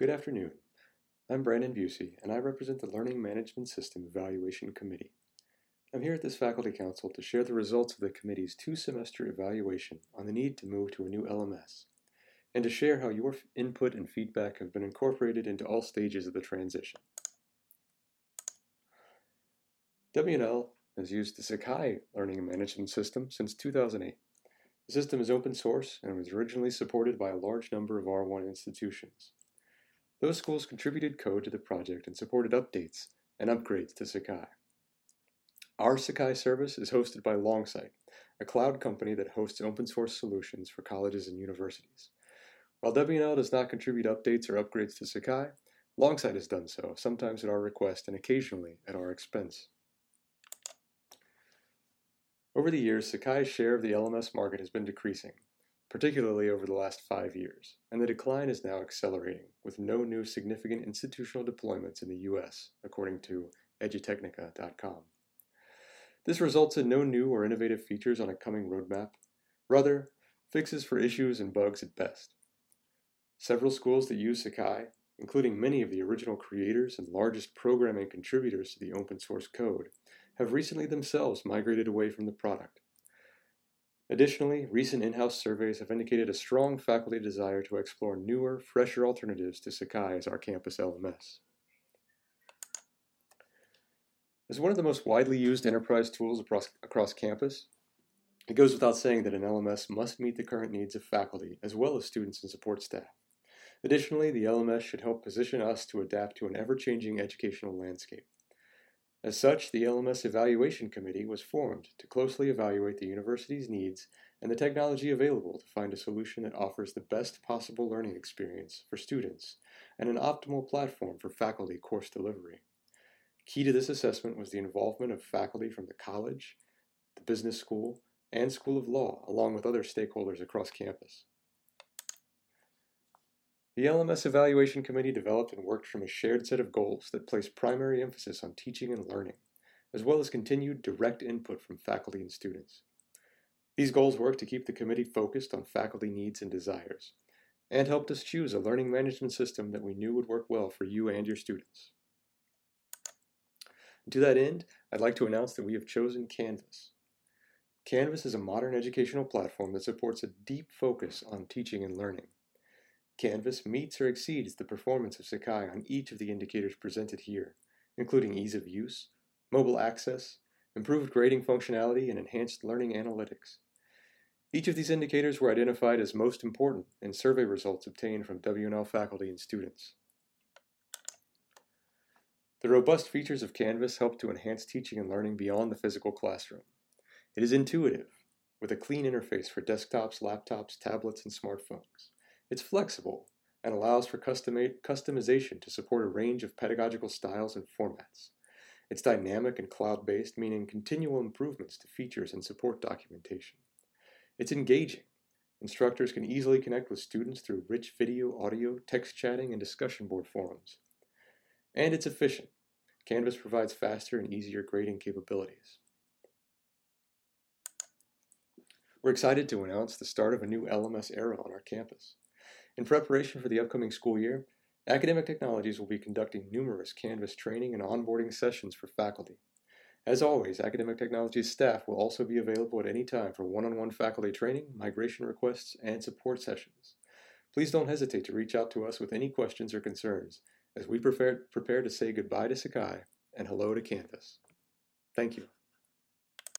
Good afternoon. I'm Brandon Busey, and I represent the Learning Management System Evaluation Committee. I'm here at this Faculty Council to share the results of the committee's two-semester evaluation on the need to move to a new LMS, and to share how your input and feedback have been incorporated into all stages of the transition. W&L has used the Sakai Learning Management System since 2008. The system is open source and was originally supported by a large number of R1 institutions. Those schools contributed code to the project and supported updates and upgrades to Sakai. Our Sakai service is hosted by Longsight, a cloud company that hosts open source solutions for colleges and universities. While W&L does not contribute updates or upgrades to Sakai, Longsight has done so, sometimes at our request and occasionally at our expense. Over the years, Sakai's share of the LMS market has been decreasing, particularly over the last five years, and the decline is now accelerating, with no new significant institutional deployments in the US, according to edutechnica.com. This results in no new or innovative features on a coming roadmap, rather, fixes for issues and bugs at best. Several schools that use Sakai, including many of the original creators and largest programming contributors to the open source code, have recently themselves migrated away from the product. Additionally, recent in-house surveys have indicated a strong faculty desire to explore newer, fresher alternatives to Sakai as our campus LMS. As one of the most widely used enterprise tools across, across campus, it goes without saying that an LMS must meet the current needs of faculty as well as students and support staff. Additionally, the LMS should help position us to adapt to an ever-changing educational landscape. As such, the LMS Evaluation Committee was formed to closely evaluate the university's needs and the technology available to find a solution that offers the best possible learning experience for students and an optimal platform for faculty course delivery. Key to this assessment was the involvement of faculty from the college, the business school, and School of Law, along with other stakeholders across campus. The LMS Evaluation Committee developed and worked from a shared set of goals that place primary emphasis on teaching and learning, as well as continued direct input from faculty and students. These goals work to keep the committee focused on faculty needs and desires, and helped us choose a learning management system that we knew would work well for you and your students. And to that end, I'd like to announce that we have chosen Canvas. Canvas is a modern educational platform that supports a deep focus on teaching and learning. Canvas meets or exceeds the performance of Sakai on each of the indicators presented here, including ease of use, mobile access, improved grading functionality, and enhanced learning analytics. Each of these indicators were identified as most important in survey results obtained from W&L faculty and students. The robust features of Canvas help to enhance teaching and learning beyond the physical classroom. It is intuitive, with a clean interface for desktops, laptops, tablets, and smartphones. It's flexible and allows for customization to support a range of pedagogical styles and formats. It's dynamic and cloud-based, meaning continual improvements to features and support documentation. It's engaging. Instructors can easily connect with students through rich video, audio, text chatting, and discussion board forums. And it's efficient. Canvas provides faster and easier grading capabilities. We're excited to announce the start of a new LMS era on our campus. In preparation for the upcoming school year, Academic Technologies will be conducting numerous Canvas training and onboarding sessions for faculty. As always, Academic Technologies staff will also be available at any time for one-on-one faculty training, migration requests, and support sessions. Please don't hesitate to reach out to us with any questions or concerns as we prepare, prepare to say goodbye to Sakai and hello to Canvas. Thank you.